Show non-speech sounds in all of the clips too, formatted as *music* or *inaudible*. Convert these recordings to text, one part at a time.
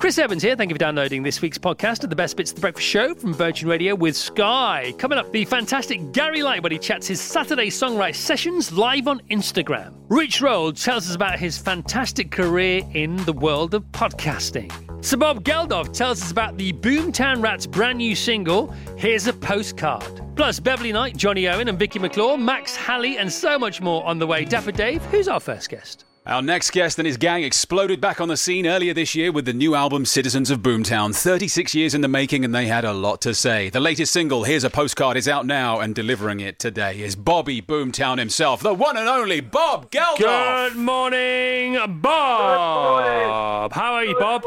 Chris Evans here. Thank you for downloading this week's podcast of the best bits of the breakfast show from Virgin Radio with Sky. Coming up, the fantastic Gary Lightbody chats his Saturday songwriter sessions live on Instagram. Rich Roll tells us about his fantastic career in the world of podcasting. Sir Bob Geldof tells us about the Boomtown Rats brand new single, Here's a Postcard. Plus, Beverly Knight, Jonny Owen, and Vicky McClure, Max Halley, and so much more on the way. Dapper Dave, who's our first guest? Our next guest and his gang exploded back on the scene earlier this year with the new album Citizens of Boomtown. 36 years in the making, and they had a lot to say. The latest single, Here's a Postcard, is out now, and delivering it today is Bobby Boomtown himself, the one and only Bob Geldof. Good morning, Bob. How are you, Bob?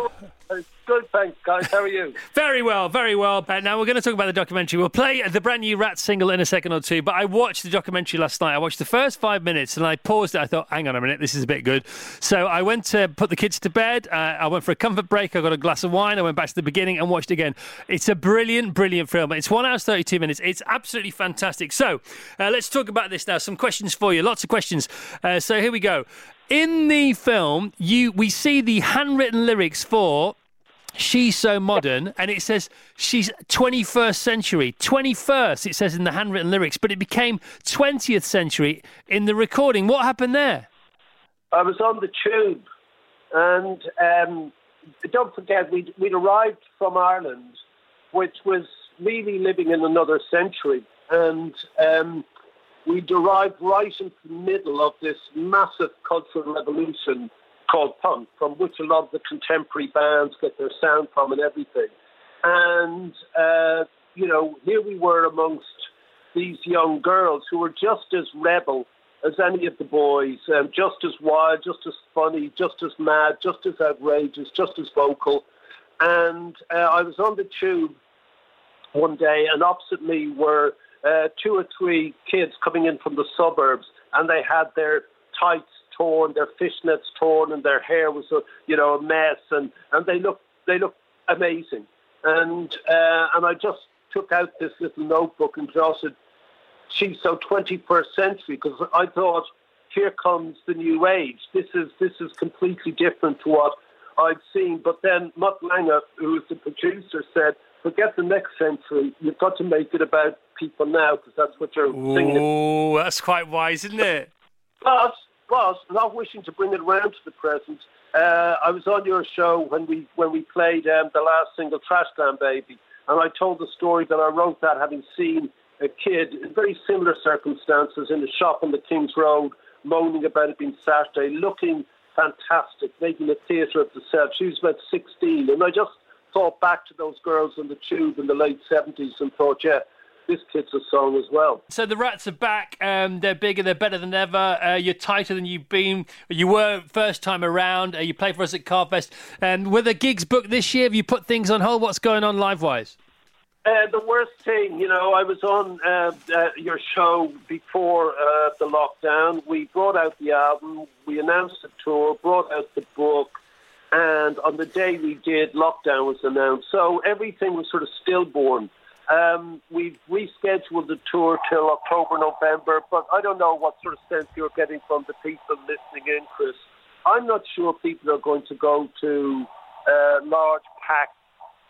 Good, thanks, guys. How are you? *laughs* Very well, very well. Uh, now we're going to talk about the documentary. We'll play the brand new Rat single in a second or two. But I watched the documentary last night. I watched the first five minutes and I paused it. I thought, hang on a minute, this is a bit good. So I went to put the kids to bed. Uh, I went for a comfort break. I got a glass of wine. I went back to the beginning and watched again. It's a brilliant, brilliant film. It's one hour thirty two minutes. It's absolutely fantastic. So uh, let's talk about this now. Some questions for you. Lots of questions. Uh, so here we go. In the film, you we see the handwritten lyrics for She's so modern, and it says she's 21st century. 21st, it says in the handwritten lyrics, but it became 20th century in the recording. What happened there? I was on the tube, and um, don't forget, we'd, we'd arrived from Ireland, which was really living in another century. And um, we arrived right into the middle of this massive cultural revolution called punk, from which a lot of the contemporary bands get their sound from and everything. And, uh, you know, here we were amongst these young girls who were just as rebel as any of the boys, um, just as wild, just as funny, just as mad, just as outrageous, just as vocal. And uh, I was on the tube one day, and opposite me were uh, two or three kids coming in from the suburbs, and they had their tights torn, their fishnets torn, and their hair was a you know a mess, and and they look they look amazing, and uh, and I just took out this little notebook and jotted, "She's so 21st century," because I thought, here comes the new age. This is this is completely different to what I'd seen. But then Mutt Lange, who was the producer, said, "Forget the next century. You've got to make it about people now because that's what you're singing." Oh, that's quite wise, isn't it? But but not wishing to bring it around to the present, uh, I was on your show when we when we played um, the last single, Trash Glam Baby, and I told the story that I wrote that having seen a kid in very similar circumstances in a shop on the King's Road, moaning about it being Saturday, looking fantastic, making a theatre of herself. She was about 16, and I just thought back to those girls on the tube in the late 70s and thought, yeah, this kid's a song as well. So the Rats are back. Um, they're bigger. They're better than ever. Uh, you're tighter than you've been. You were first time around. Uh, you played for us at Carfest. And um, were the gigs booked this year? Have you put things on hold? What's going on live wise? Uh, the worst thing, you know, I was on uh, uh, your show before uh, the lockdown. We brought out the album, we announced the tour, brought out the book, and on the day we did, lockdown was announced. So everything was sort of stillborn. Um, we've rescheduled the tour till October, November, but I don't know what sort of sense you're getting from the people listening in, Chris. I'm not sure people are going to go to uh, large packed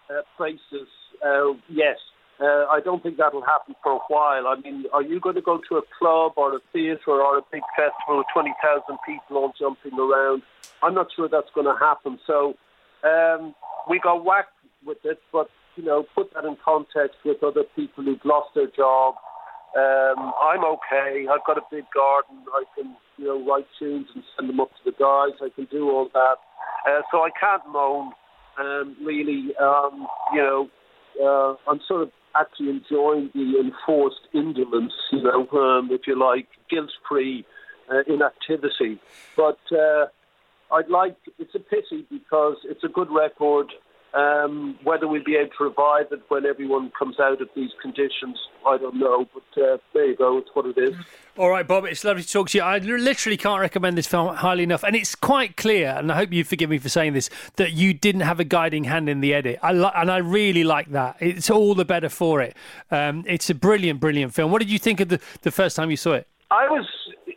uh, places uh, yet. Uh, I don't think that'll happen for a while. I mean, are you going to go to a club or a theatre or a big festival with 20,000 people all jumping around? I'm not sure that's going to happen. So um, we got whacked with it, but you know, put that in context with other people who've lost their job. Um, I'm okay. I've got a big garden. I can, you know, write tunes and send them up to the guys. I can do all that. Uh, so I can't moan, um, really. Um, you know, uh, I'm sort of actually enjoying the enforced indolence, you know, um, if you like, guilt-free uh, inactivity. But uh, I'd like. It's a pity because it's a good record. Um, whether we'll be able to revive it when everyone comes out of these conditions, I don't know. But uh, there you go. It's what it is. All right, Bob, it's lovely to talk to you. I literally can't recommend this film highly enough. And it's quite clear, and I hope you forgive me for saying this, that you didn't have a guiding hand in the edit. I li- and I really like that. It's all the better for it. Um, it's a brilliant, brilliant film. What did you think of the, the first time you saw it? I was.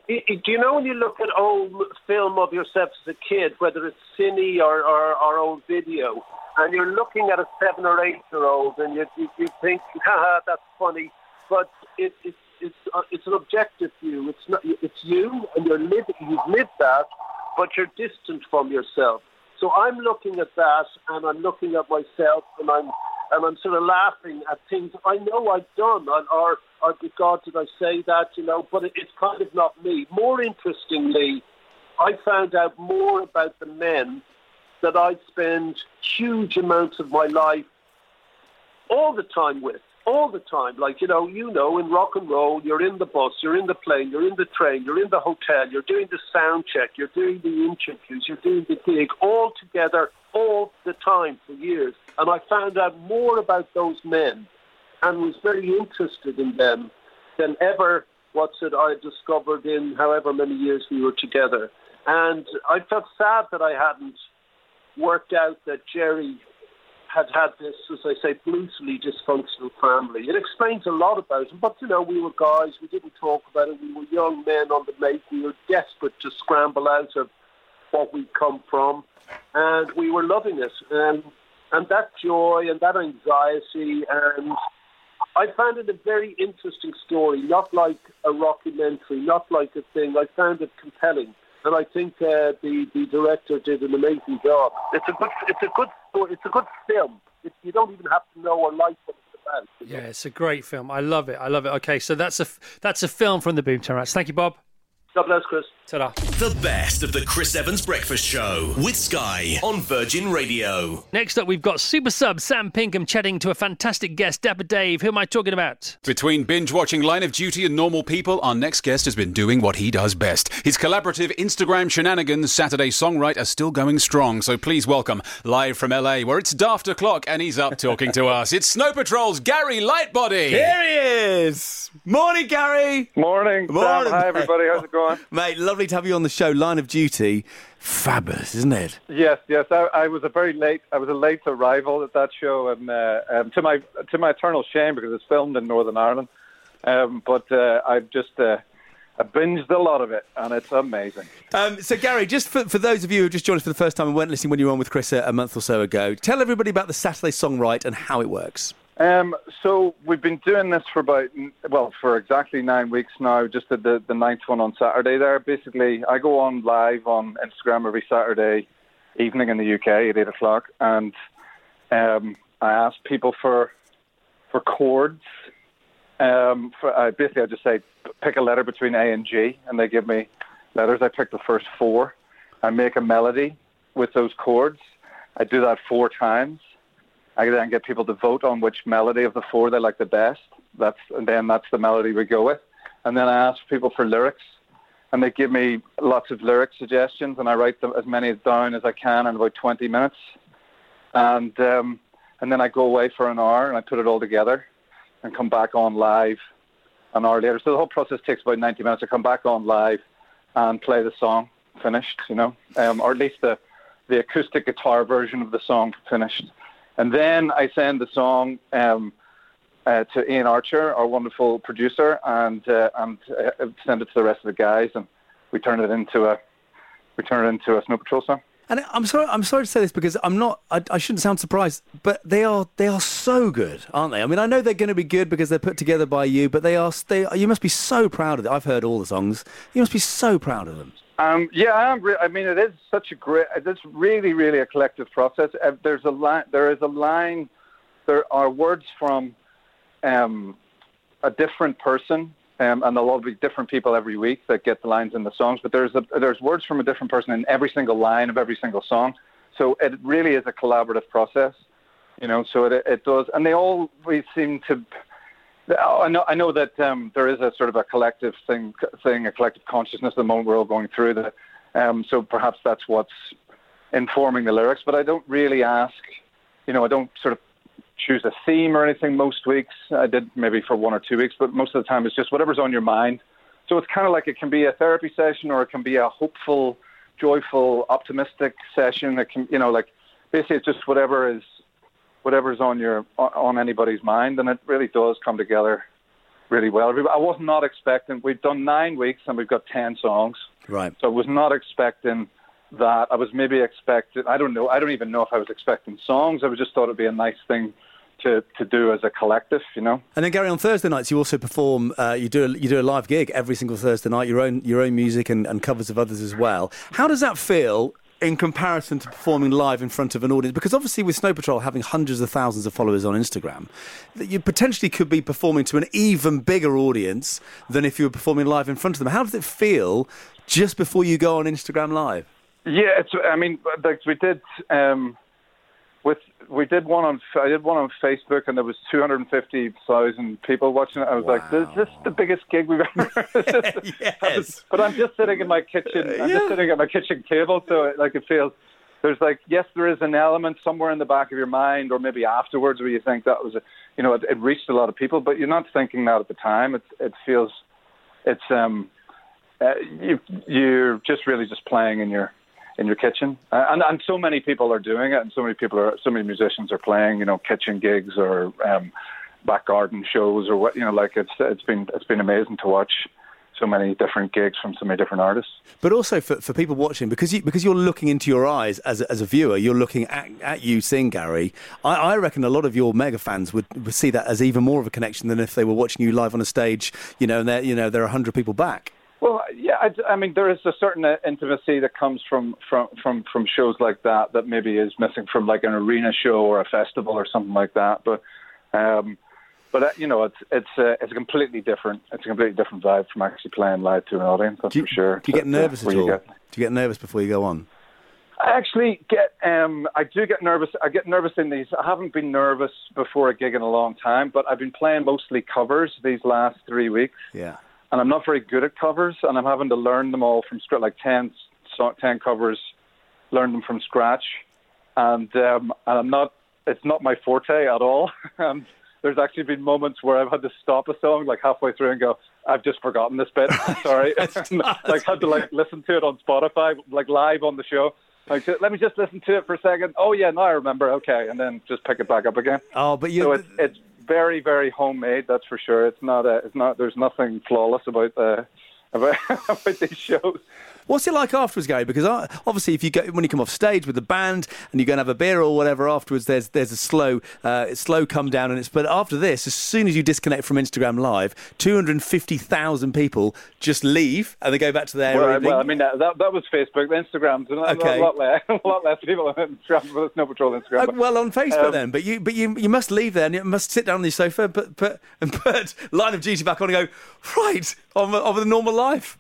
Do you know when you look at old film of yourself as a kid, whether it's cine or, or, or old video, and you're looking at a seven or eight year old, and you, you, you think, *laughs* haha, that's funny, but it, it, it's uh, it's an objective view. It's not. It's you, and you're living. You've lived that, but you're distant from yourself. So I'm looking at that, and I'm looking at myself, and I'm and I'm sort of laughing at things I know I've done, or or, or God, did I say that? You know, but it, it's kind of not me. More interestingly, I found out more about the men that I spend huge amounts of my life all the time with all the time. Like, you know, you know, in rock and roll, you're in the bus, you're in the plane, you're in the train, you're in the hotel, you're doing the sound check, you're doing the interviews, you're doing the gig, all together, all the time for years. And I found out more about those men and was very interested in them than ever what's it I discovered in however many years we were together. And I felt sad that I hadn't worked out that Jerry had had this, as I say, brutally dysfunctional family. It explains a lot about him, but you know, we were guys, we didn't talk about it, we were young men on the make, we were desperate to scramble out of what we'd come from, and we were loving it. And, and that joy and that anxiety, and I found it a very interesting story, not like a rockumentary, not like a thing. I found it compelling and I think uh, the the director did an amazing job. It's a good it's a good it's a good film. It, you don't even have to know or like what it's about. Yeah, it's a great film. I love it. I love it. Okay, so that's a that's a film from the Boomtown Rats. Thank you, Bob. God bless, Chris. Ta-da. The best of the Chris Evans Breakfast Show with Sky on Virgin Radio. Next up, we've got super sub Sam Pinkham chatting to a fantastic guest, Dapper Dave. Who am I talking about? Between binge watching Line of Duty and Normal People, our next guest has been doing what he does best. His collaborative Instagram shenanigans, Saturday Songwrite, are still going strong. So please welcome, live from LA, where it's daft o'clock and he's up talking to us. It's Snow Patrol's Gary Lightbody. Here he is. Morning, Gary. Morning. Morning. Hi, everybody. How's it going? *laughs* Mate, lovely to have you on the show. Line of Duty, fabulous, isn't it? Yes, yes. I, I was a very late. I was a late arrival at that show, and uh, um, to my to my eternal shame because it's filmed in Northern Ireland. Um, but uh, I've just uh, I binged a lot of it, and it's amazing. Um, so, Gary, just for, for those of you who just joined us for the first time and weren't listening when you were on with Chris a, a month or so ago, tell everybody about the Saturday Songwrite and how it works. Um, so we've been doing this for about well for exactly nine weeks now. Just did the the ninth one on Saturday. There, basically, I go on live on Instagram every Saturday evening in the UK at eight o'clock, and um, I ask people for for chords. Um, for, basically, I just say pick a letter between A and G, and they give me letters. I pick the first four. I make a melody with those chords. I do that four times I then get people to vote on which melody of the four they like the best. That's and then that's the melody we go with. And then I ask people for lyrics, and they give me lots of lyric suggestions, and I write them as many down as I can in about 20 minutes. And um, and then I go away for an hour and I put it all together, and come back on live an hour later. So the whole process takes about 90 minutes. I come back on live and play the song finished, you know, um, or at least the the acoustic guitar version of the song finished. And then I send the song um, uh, to Iain Archer, our wonderful producer, and uh, and uh, send it to the rest of the guys, and we turn it into a we turn it into a Snow Patrol song. And I'm sorry, I'm sorry to say this because I'm not. I, I, shouldn't sound surprised, but they are they are so good, aren't they? I mean, I know they're going to be good because they're put together by you, but they are. They you must be so proud of them. I've heard all the songs. You must be so proud of them. Um, yeah, I am. Re- I mean, it is such a great. It's really, really a collective process. Uh, there's a line. There is a line. There are words from um, a different person, um, and there'll all be different people every week that get the lines in the songs. But there's a, there's words from a different person in every single line of every single song. So it really is a collaborative process. You know, so it it does, and they all we seem to I know, I know that um, there is a sort of a collective thing, thing, a collective consciousness at the moment we're all going through that Um, so perhaps that's what's informing the lyrics. But I don't really ask, you know, I don't sort of choose a theme or anything most weeks. I did maybe for one or two weeks, but most of the time it's just whatever's on your mind. So it's kind of like it can be a therapy session or it can be a hopeful, joyful, optimistic session. It can, you know, like basically it's just whatever is whatever's on your on anybody's mind, and it really does come together really well. I was not expecting. We've done nine weeks and we've got ten songs. Right. So I was not expecting that. I was maybe expecting. I don't know. I don't even know if I was expecting songs. I just thought it'd be a nice thing to, to do as a collective, you know. And then Gary, on Thursday nights, you also perform. Uh, you do a, you do a live gig every single Thursday night. Your own your own music and, and covers of others as well. How does that feel? In comparison to performing live in front of an audience, because obviously with Snow Patrol having hundreds of thousands of followers on Instagram, that you potentially could be performing to an even bigger audience than if you were performing live in front of them. How does it feel just before you go on Instagram Live? Yeah, it's. I mean, like we did. Um, with we did one on I did one on Facebook and there was 250,000 people watching it. I was wow. like, "Is this the biggest gig we've ever?" *laughs* yes. *laughs* But I'm just sitting in my kitchen. I'm yeah. just sitting at my kitchen table, so it, like it feels. There's like yes, there is an element somewhere in the back of your mind, or maybe afterwards, where you think that was a, you know, it, it reached a lot of people, but you're not thinking that at the time. It it feels, it's um, uh, you you're just really just playing in your in your kitchen. Uh, and and so many people are doing it, and so many people are so many musicians are playing, you know, kitchen gigs or um, back garden shows or what you know, like it's it's been it's been amazing to watch so many different gigs from so many different artists. But also for, for people watching, because you because you're looking into your eyes as a, as a viewer, you're looking at, at you sing, Gary. I, I reckon a lot of your mega fans would, would see that as even more of a connection than if they were watching you live on a stage. You know, and there you know there are hundred people back. I, I, mean, there is a certain intimacy that comes from, from from from shows like that that maybe is missing from like an arena show or a festival or something like that. But, um, but uh, you know, it's it's uh, it's a completely different it's a completely different vibe from actually playing live to an audience. That's you, for sure. Do you get nervous at all? Get, do you get nervous before you go on? I actually get um, I do get nervous. I get nervous in these. I haven't been nervous before a gig in a long time, but I've been playing mostly covers these last three weeks. Yeah and I'm not very good at covers, and I'm having to learn them all from scratch, like 10, 10 covers, learn them from scratch, and um, and I'm not. It's not my forte at all. *laughs* and there's actually been moments where I've had to stop a song like halfway through and go, I've just forgotten this bit. *laughs* Sorry, *laughs* like had to like listen to it on Spotify, like live on the show. Like, let me just listen to it for a second. Oh yeah, now I remember. Okay, and then just pick it back up again. Oh, but you. So it's, it's very, very homemade. That's for sure. It's not. A, it's not. There's nothing flawless about the *laughs* about, about these shows. What's it like afterwards, Gary? Because obviously, if you go when you come off stage with the band and you go and have a beer or whatever afterwards, there's there's a slow uh, slow come down, and it's. But after this, as soon as you disconnect from Instagram Live, two hundred fifty thousand people just leave and they go back to their. Well, well I mean that, that, that was Facebook. Instagram's okay. a lot less *laughs* a lot less people on Instagram, but Snow Patrol Instagram. Uh, well, on Facebook um, then, but you but you you must leave there and you must sit down on your sofa, but put *laughs* and put line of duty back on and go right on on the normal life.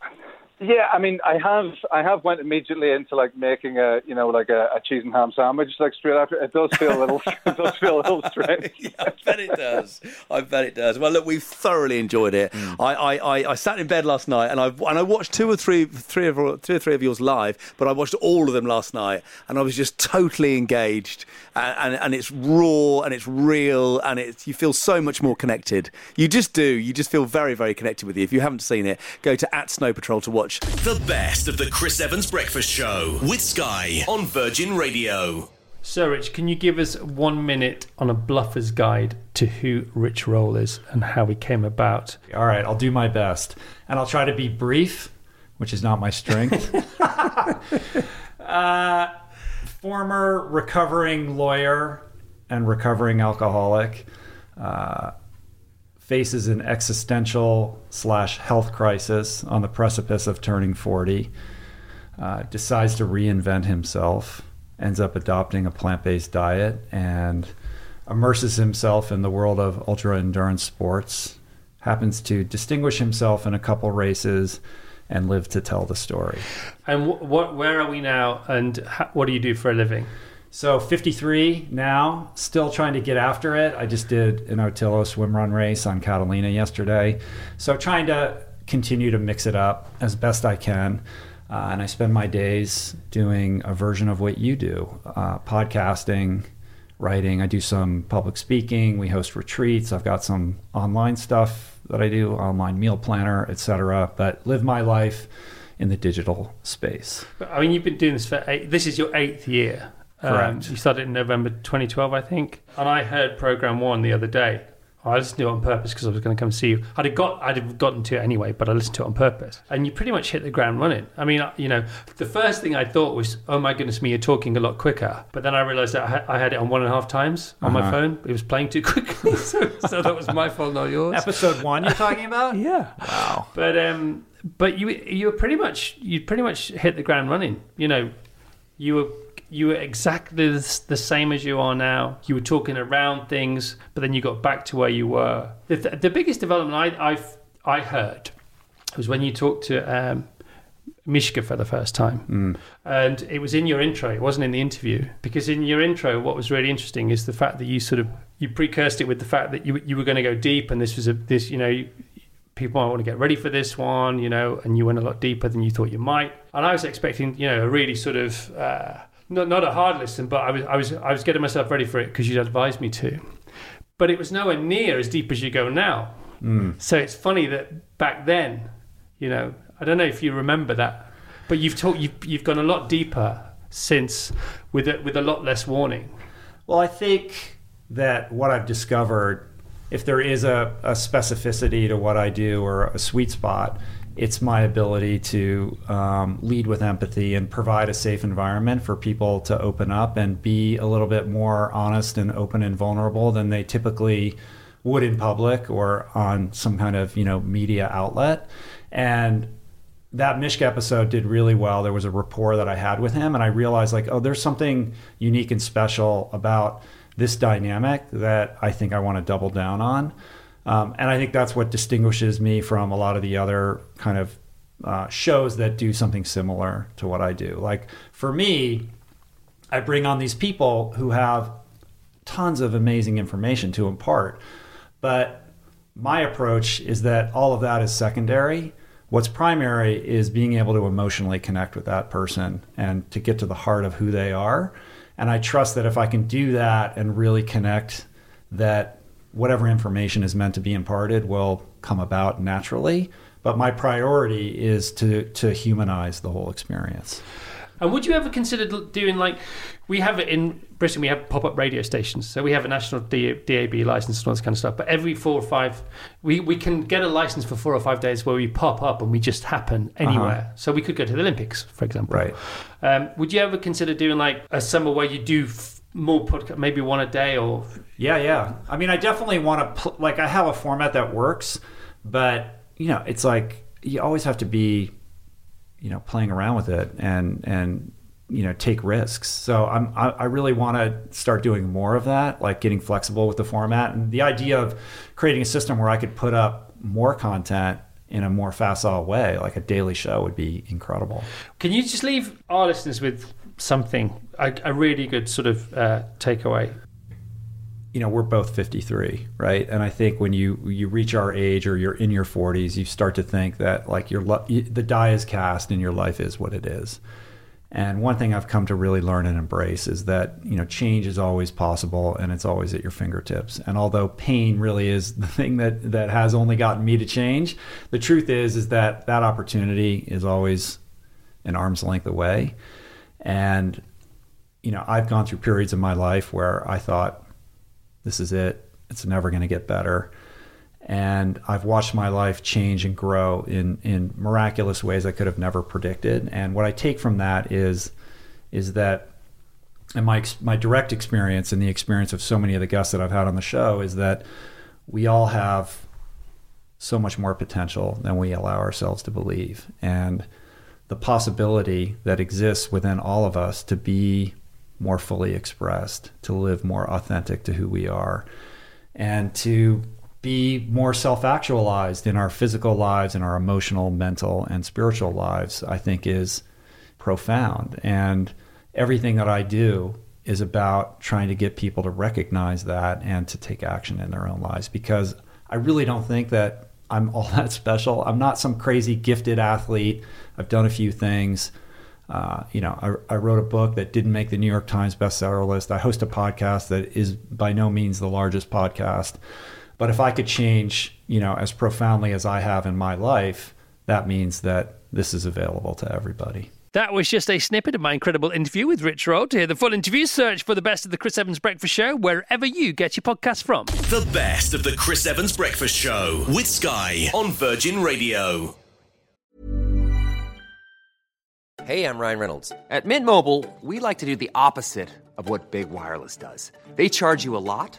Yeah, I mean, I have I have went immediately into like making a you know like a, a cheese and ham sandwich like straight after. It does feel a little *laughs* it does feel a little strange. *laughs* yeah, I bet it does. I bet it does. Well, look, we've thoroughly enjoyed it. Mm. I, I, I, I, sat in bed last night and I and I watched two or three three of two or three of yours live, but I watched all of them last night and I was just totally engaged. And, and, and it's raw and it's real and it's you feel so much more connected. You just do. You just feel very very connected with you. If you haven't seen it, go to at Snow Patrol to watch watch. The best of the Chris Evans Breakfast Show with Sky on Virgin Radio. So, Rich, can you give us one minute on a bluffer's guide to who Rich Roll is and how he came about? All right, I'll do my best. And I'll try to be brief, which is not my strength. *laughs* uh, former recovering lawyer and recovering alcoholic. Uh, faces an existential slash health crisis on the precipice of turning 40, uh, decides to reinvent himself, ends up adopting a plant based diet, and immerses himself in the world of ultra endurance sports, happens to distinguish himself in a couple races. And live to tell the story. And what? Where are we now? And what do you do for a living? So 53 now, still trying to get after it. I just did an Otillo swim run race on Catalina yesterday. So trying to continue to mix it up as best I can. Uh, and I spend my days doing a version of what you do uh, podcasting, writing. I do some public speaking. We host retreats. I've got some online stuff that I do, online meal planner, etc. But live my life in the digital space. I mean, you've been doing this for eight, this is your eighth year. Um, you started in November 2012, I think. And I heard Program One the other day. I listened to it on purpose because I was going to come see you. I'd have got, I'd have gotten to it anyway, but I listened to it on purpose. And you pretty much hit the ground running. I mean, you know, the first thing I thought was, "Oh my goodness me, you're talking a lot quicker." But then I realised that I had, it on one and a half times on my Uh-huh. phone. It was playing too quickly, *laughs* so, so that was my fault, not yours. Episode one, you're talking about? *laughs* Yeah. Wow. But um, but you you were pretty much you pretty much hit the ground running. You know, you were you were exactly the same as you are now. You were talking around things, but then you got back to where you were. The, the biggest development I I've, I heard was when you talked to um, Mishka for the first time, and it was in your intro. It wasn't in the interview because in your intro, what was really interesting is the fact that you sort of you precursed it with the fact that you you were going to go deep, and this was a this you know. You, People might want to get ready for this one, you know, and you went a lot deeper than you thought you might. And I was expecting, you know, a really sort of uh, not not a hard listen, but I was I was I was getting myself ready for it because you'd advised me to. But it was nowhere near as deep as you go now. Hmm. So it's funny that back then, you know, I don't know if you remember that, but you've talked, you've you've gone a lot deeper since with a, with a lot less warning. Well, I think that what I've discovered, if there is a, a specificity to what I do or a sweet spot, it's my ability to um, lead with empathy and provide a safe environment for people to open up and be a little bit more honest and open and vulnerable than they typically would in public or on some kind of you know media outlet. And that Mishka episode did really well. There was a rapport that I had with him, and I realized like, oh, there's something unique and special about this dynamic that I think I want to double down on. Um, and I think that's what distinguishes me from a lot of the other kind of uh, shows that do something similar to what I do. Like for me, I bring on these people who have tons of amazing information to impart. But my approach is that all of that is secondary. What's primary is being able to emotionally connect with that person and to get to the heart of who they are. And I trust that if I can do that and really connect, that whatever information is meant to be imparted will come about naturally. But my priority is to, to humanize the whole experience. And would you ever consider doing like we have it in Britain? We have pop-up radio stations, so we have a national DAB license and all this kind of stuff. But every four or five, we we can get a license for four or five days where we pop up and we just happen anywhere. So we could go to the Olympics, for example. Right. Um, would you ever consider doing like a summer where you do f- more podcast, maybe one a day, or Yeah, yeah. I mean, I definitely want to pl- like I have a format that works, but you know, it's like you always have to be, you know, playing around with it and and you know take risks. So I'm I, I really want to start doing more of that, like getting flexible with the format and the idea of creating a system where I could put up more content in a more facile way, like a daily show, would be incredible. can you just leave our listeners with something, a, a really good sort of uh, takeaway? you know we're both 53 right? And i think when you you reach our age or you're in your 40s you start to think that like your the die is cast and your life is what it is. And one thing i've come to really learn and embrace is that you know change is always possible and it's always at your fingertips. And although pain really is the thing that that has only gotten me to change the truth is is that that opportunity is always an arm's length away and you know i've gone through periods in my life where i thought this is it. It's never going to get better. And I've watched my life change and grow in, in miraculous ways I could have never predicted. And what I take from that is, is that, and my, my direct experience and the experience of so many of the guests that I've had on the show is that we all have so much more potential than we allow ourselves to believe. And the possibility that exists within all of us to be more fully expressed, to live more authentic to who we are, and to be more self actualized in our physical lives, in our emotional, mental, and spiritual lives, I think is profound. And everything that I do is about trying to get people to recognize that and to take action in their own lives because I really don't think that I'm all *laughs* that special. I'm not some crazy gifted athlete. I've done a few things. Uh, you know, I, I, wrote a book that didn't make the New York Times bestseller list. I host a podcast that is by no means the largest podcast. But if I could change, you know, as profoundly as I have in my life, that means that this is available to everybody. That was just a snippet of my incredible interview with Rich Roll. To hear the full interview, search for the best of the Chris Evans Breakfast Show wherever you get your podcast from. The best of the Chris Evans Breakfast Show with Sky on Virgin Radio. Hey, I'm Ryan Reynolds. At Mint Mobile, we like to do the opposite of what Big Wireless does. They charge you a lot,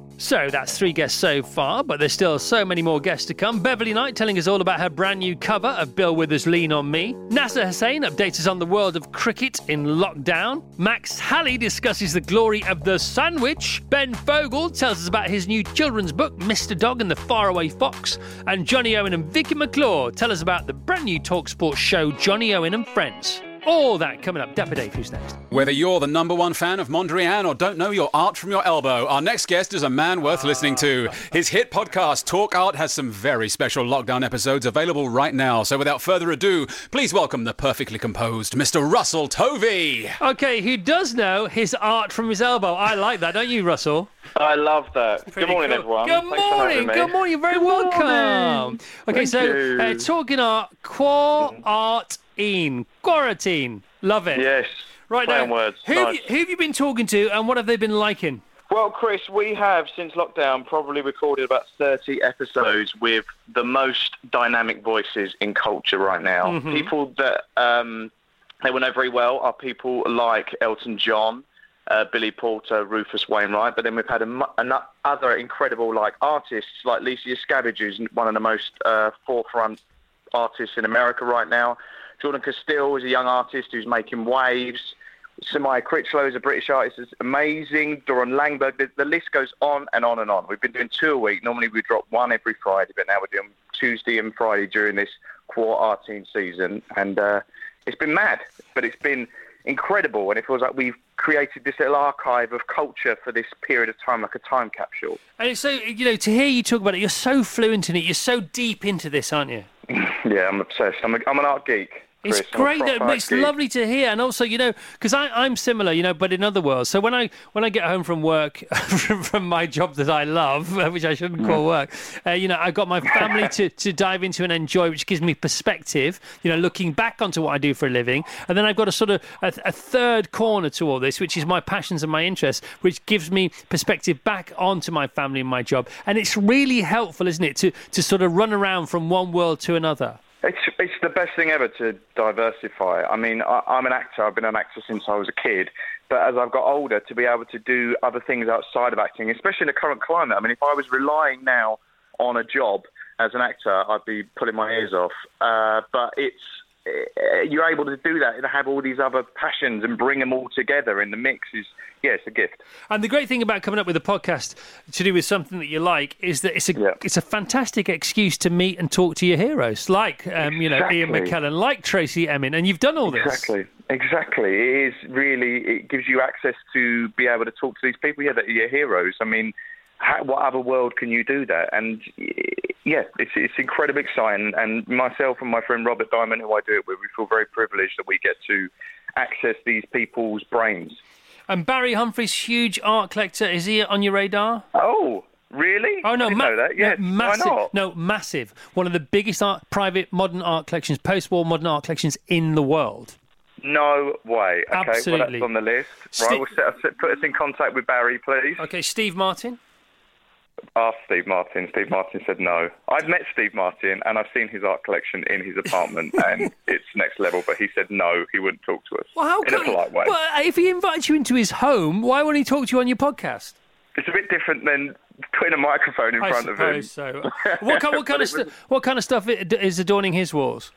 So that's three guests so far, but there's still so many more guests to come. Beverly Knight telling us all about her brand new cover of Bill Withers' Lean on Me. Nasser Hussain updates us on the world of cricket in lockdown. Max Halley discusses the glory of the sandwich. Ben Fogle tells us about his new children's book, Mr. Dog and the Faraway Fox. And Jonny Owen and Vicky McClure tell us about the brand new Talksport show, Jonny Owen and Friends. All that coming up. Dapper Dave, who's next? Whether you're the number one fan of Mondrian or don't know your art from your elbow, our next guest is a man worth listening to. His hit podcast, Talk Art, has some very special lockdown episodes available right now. So without further ado, please welcome the perfectly composed Mr. Russell Tovey. Okay, who does know his art from his elbow? I like that, don't you, Russell? I love that. Good morning, cool. everyone. Good Thanks for morning. Good morning. You're very Good welcome. morning. Okay, Thank so uh, talking art, quar art in quarantine. Love it. Yes. Right now, words. Who, have you, who have you been talking to, and what have they been liking? Well, Chris, we have since lockdown probably recorded about 30 episodes with the most dynamic voices in culture right now. Mhm. People that um, they will know very well are people like Elton John, uh, Billy Porter, Rufus Wainwright. But then we've had a, ano- other incredible like artists like Lisa Yuskavage, who's one of the most uh, forefront artists in America right now. Jordan Casteel is a young artist who's making waves. Somaya Critchlow is a British artist, is amazing. Doron Langberg, the, the list goes on and on and on. We've been doing two a week. Normally we drop one every Friday, but now we're doing Tuesday and Friday during this Quar Artine season. And uh, it's been mad, but it's been incredible. And it feels like we've created this little archive of culture for this period of time, like a time capsule. And it's so you know to hear you talk about it, you're so fluent in it. You're so deep into this, aren't you? *laughs* Yeah, I'm obsessed. I'm, a, I'm an art geek. It's great. That, it's lovely to hear, and also you know because I'm similar, you know, but in other worlds. So when I when I get home from work *laughs* from, from my job that I love, *laughs* which I shouldn't call work, uh, you know, I've got my family to, to dive into and enjoy, which gives me perspective. You know, looking back onto what I do for a living, and then I've got a sort of a, a third corner to all this, which is my passions and my interests, which gives me perspective back onto my family and my job, and it's really helpful, isn't it, to to sort of run around from one world to another. It's it's the best thing ever to diversify. I mean, I, I'm an actor. I've been an actor since I was a kid. But as I've got older, to be able to do other things outside of acting, especially in the current climate. I mean, if I was relying now on a job as an actor, I'd be pulling my ears off. Uh, but it's you're able to do that and have all these other passions and bring them all together in the mix. Is yeah, it's a gift. And the great thing about coming up with a podcast to do with something that you like is that it's a it's a fantastic excuse to meet and talk to your heroes, like um, you know Ian Exactly. McKellen, like Tracey Emin, and you've done all this. Exactly. Exactly. It is really, it gives you access to be able to talk to these people, yeah, that are your heroes. I mean, how, what other world can you do that? And yeah, it's, it's incredibly exciting. And myself and my friend Robert Diamond, who I do it with, we feel very privileged that we get to access these people's brains. And Barry Humphries, huge art collector, is he on your radar? Oh, really? Oh no, ma- know that. Yes. no, massive. No, massive. One of the biggest art, private modern art collections, post-war modern art collections in the world. No way. Okay, well, Absolutely. that's on the list. Right, we'll set, set, put us in contact with Barry, please. Okay, Steve Martin. Ask Steve Martin. Steve Martin said no. I've met Steve Martin and I've seen his art collection in his apartment *laughs* and it's next level, but he said no, he wouldn't talk to us Well, how in come? a polite way. Well, if he invites you into his home, why won't he talk to you on your podcast? It's a bit different than putting a microphone in I front of him. suppose so. What kind, what *laughs* kind of stu- was- what kind of stuff is adorning his walls?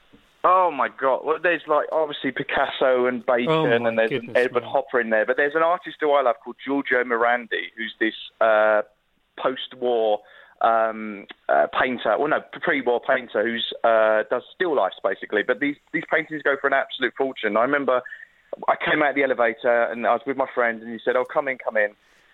Oh my God! Well, there's like obviously Picasso and Bacon, Oh, and there's goodness Edward me. Hopper in there. But there's an artist who I love called Giorgio Morandi, who's this uh, post-war um, uh, painter. Well, no, pre-war painter who's uh, does still lifes basically. But these these paintings go for an absolute fortune. I remember I came out of the elevator and I was with my friend, and he said, "Oh, come in, come in."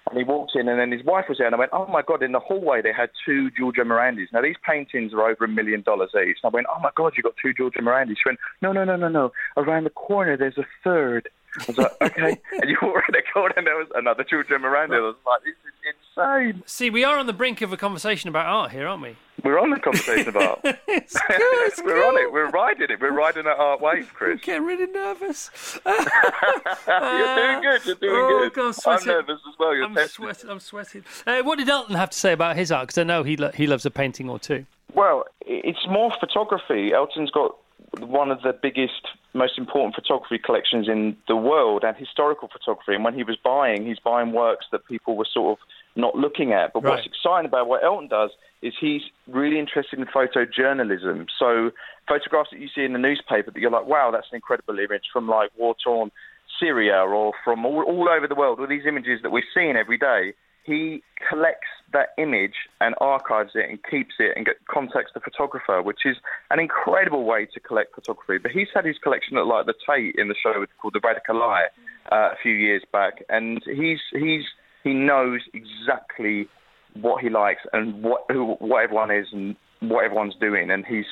And he walked in, and then his wife was there, and I went, "Oh my god!" In the hallway, they had two Giorgio Morandis. Now these paintings are over a million dollars each. And I went, "Oh my god, you got two Giorgio Morandis?" She went, "No, no, no, no, no. Around the corner, there's a third. I was like, "Okay." *laughs* and you walk around the corner, and there was another Giorgio Morandi. I was like, "This is insane." See, we are on the brink of a conversation about art here, aren't we? We're on the conversation about. *laughs* It's good, it's *laughs* We're on it. We're riding it. We're riding that art wave, Chris. getting really nervous. *laughs* You're doing good. You're doing Oh, good. God, I'm I'm sweating. nervous as well. You're I'm testing. sweating. I'm sweating. Uh, what did Elton have to say about his art? Because I know he lo- he loves a painting or two. Well, it's more photography. Elton's got one of the biggest, most important photography collections in the world and historical photography. And when he was buying, he's buying works that people were sort of not looking at. But what's exciting about what Elton does is he's really interested in photojournalism. So photographs that you see in the newspaper that you're like, wow, that's an incredible image from like war-torn Syria or from all, all over the world, all these images that we're seeing every day. He collects that image and archives it and keeps it and get, contacts the photographer, which is an incredible way to collect photography. But he's had his collection at like the Tate in the show called The Radical Eye uh, a few years back, and he's he's he knows exactly what he likes and what who, what everyone is and what everyone's doing, and he's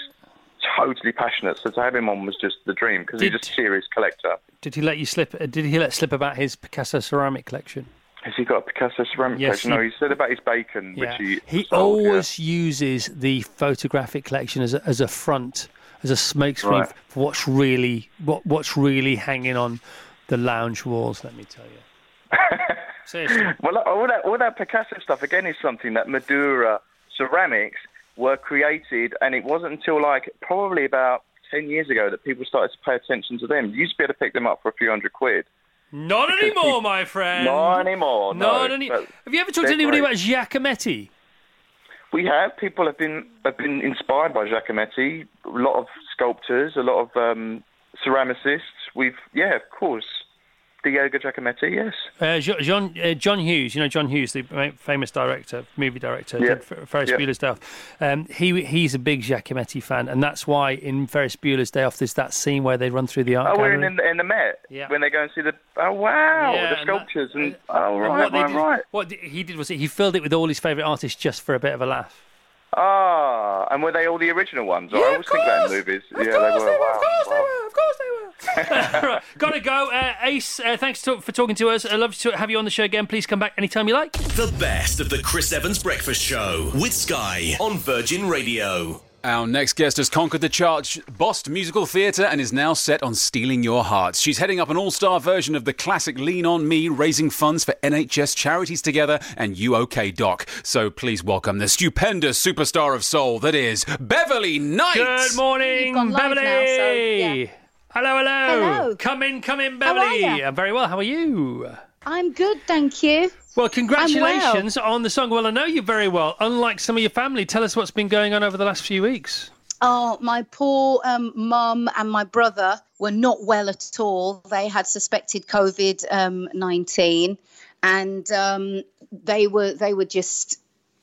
totally passionate. So to have him on was just the dream because he's just a serious collector. Did he let you slip? uh, Did he let slip about his Picasso ceramic collection? Has he got a Picasso ceramic Yes, collection? he- No, he said about his bacon, Yeah. which he sold, yeah. always uses the photographic collection as a, as a front, as a smokescreen Right. for what's really what what's really hanging on the lounge walls. Let me tell you. *laughs* Seriously. Well, all that, all that Picasso stuff again is something that Madoura ceramics were created, and it wasn't until like probably about ten years ago that people started to pay attention to them. You used to be able to pick them up for a few hundred quid. Not *laughs* anymore, my friend. Not anymore. Not no, any. but Have you ever talked to anybody great. about Giacometti? We have people have been have been inspired by Giacometti. A lot of sculptors, a lot of um, ceramicists. We've yeah, of course, Diego Giacometti. Yes. Uh, John uh, John Hughes, you know John Hughes, the famous director, movie director, Yeah. Ferris Yeah. Bueller's Day Off. Um, he he's a big Giacometti fan, and that's why in Ferris Bueller's Day Off there's that scene where they run through the art Oh, we're gallery. in, in the Met Yeah. when they go and see the. Oh wow, Yeah, the and that- sculptures and, and- oh and right, what they right, did- right. What he did was he filled it with all his favourite artists just for a bit of a laugh. Ah, and were they all the original ones? I always think that in movies. yeah, they were. wow, wow. They were. Of course they were. Right, *laughs* gotta go. Uh, Ace, uh, thanks to, for talking to us. I'd love to have you on the show again. Please come back anytime you like. The best of the Chris Evans Breakfast Show with Sky on Virgin Radio. Our next guest has conquered the charts, bossed musical theatre, and is now set on stealing your hearts. She's heading up an all star version of the classic Lean On Me, raising funds for NHS Charities Together and You OK Doc. So please welcome the stupendous superstar of soul that is Beverly Knight. Good morning, You've gone live Beverly. now, so, yeah. Hello, hello. Hello. Come in, come in, Beverly. I'm very well. How are you? I'm good, thank you. Well, congratulations on the song. Well, I know you very well. Unlike some of your family, tell us what's been going on over the last few weeks. Oh, my poor um, mum and my brother were not well at all. They had suspected COVID um, nineteen, and um, they were they were just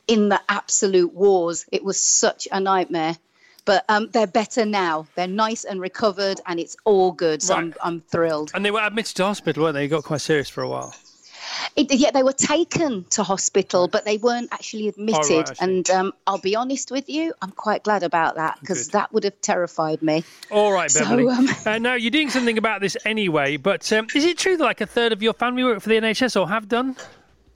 in the absolute wars. It was such a nightmare. But um, they're better now. They're nice and recovered, and it's all good. So I'm, I'm thrilled. And they were admitted to hospital, weren't they? They got quite serious for a while. It, yeah, they were taken to hospital, but they weren't actually admitted. I see. and um, I'll be honest with you, I'm quite glad about that because that would have terrified me. All right, So, Beverly. um, uh, now, you're doing something about this anyway, but um, is it true that like a third of your family work for the NHS or have done?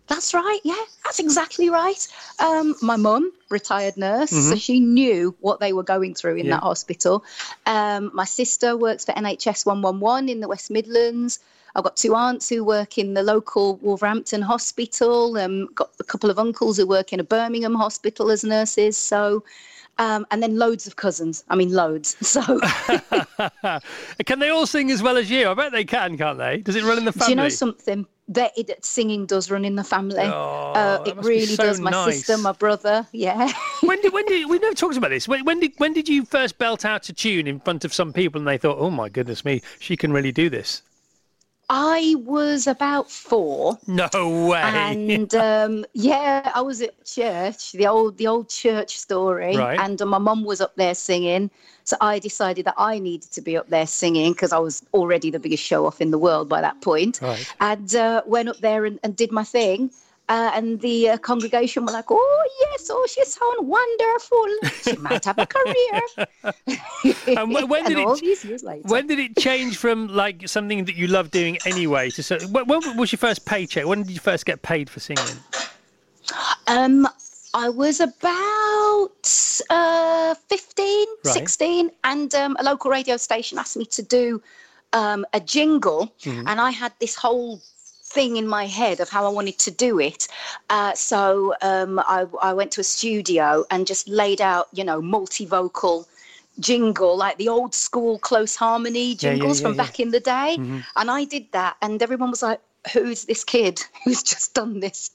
That's right. Yeah, that's exactly right. Um, my mum, retired nurse, so Mm-hmm. she knew what they were going through in Yeah. that hospital. Um, my sister works for NHS 111 in the West Midlands. I've got two aunts who work in the local Wolverhampton hospital. Um, got a couple of uncles who work in a Birmingham hospital as nurses. So, um, and then loads of cousins. I mean, loads. *laughs* So, *laughs* Can they all sing as well as you? I bet they can, can't they? Does it run in the family? do you know something? That it, singing does run in the family. Oh, uh, it really so does. My nice. sister, my brother, yeah. *laughs* when did when did we never talked about this? When, when did when did you first belt out a tune in front of some people and they thought, oh my goodness me, she can really do this? I was about four. No way. And um, yeah, I was at church, the old the old church story, Right. and uh, my mum was up there singing. So I decided that I needed to be up there singing because I was already the biggest show off in the world by that point. Right. And uh, went up there and, and did my thing. Uh, and the uh, congregation were like, "Oh yes, oh she sounds wonderful. She might have a career." *laughs* And when, when did all it? these years later. When did it change from like something that you love doing anyway to so? When, when was your first paycheck? When did you first get paid for singing? Um, I was about uh, 15, Right. 16, and um, a local radio station asked me to do um, a jingle, Mm-hmm. and I had this whole thing in my head of how I wanted to do it. Uh, so um, I, I went to a studio and just laid out, you know, multi-vocal jingle like the old school close harmony Yeah, yeah, jingles yeah, from yeah. back in the day Mhm. and i did that and everyone was like who's this kid *laughs* who's just done this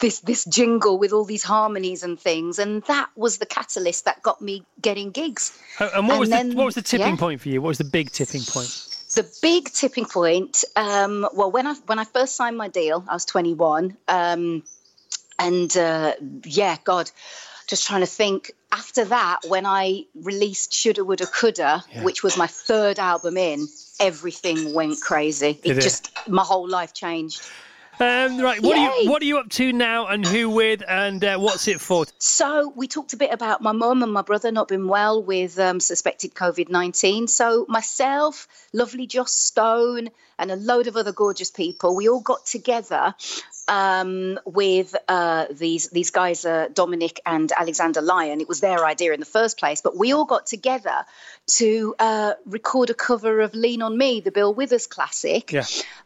this this jingle with all these harmonies and things and that was the catalyst that got me getting gigs Uh, And what was then- the what was the tipping yeah. point for you? What was the big tipping point? The big tipping point um, well when i when i first signed my deal i was 21 um, and uh, yeah god just trying to think. After that when i released shoulda woulda coulda which was my third album in everything went crazy. It it? just my whole life changed Um, right, what are you what are you up to now, and who with, and uh, what's it for? So we talked a bit about my mum and my brother not been well with um, suspected COVID nineteen. So myself, lovely Joss Stone, and a load of other gorgeous people, we all got together um, with uh, these these guys, uh, Dominic and Alexander Lyon. It was their idea in the first place, but we all got together to uh, record a cover of "Lean on Me," the Bill Withers classic Yeah.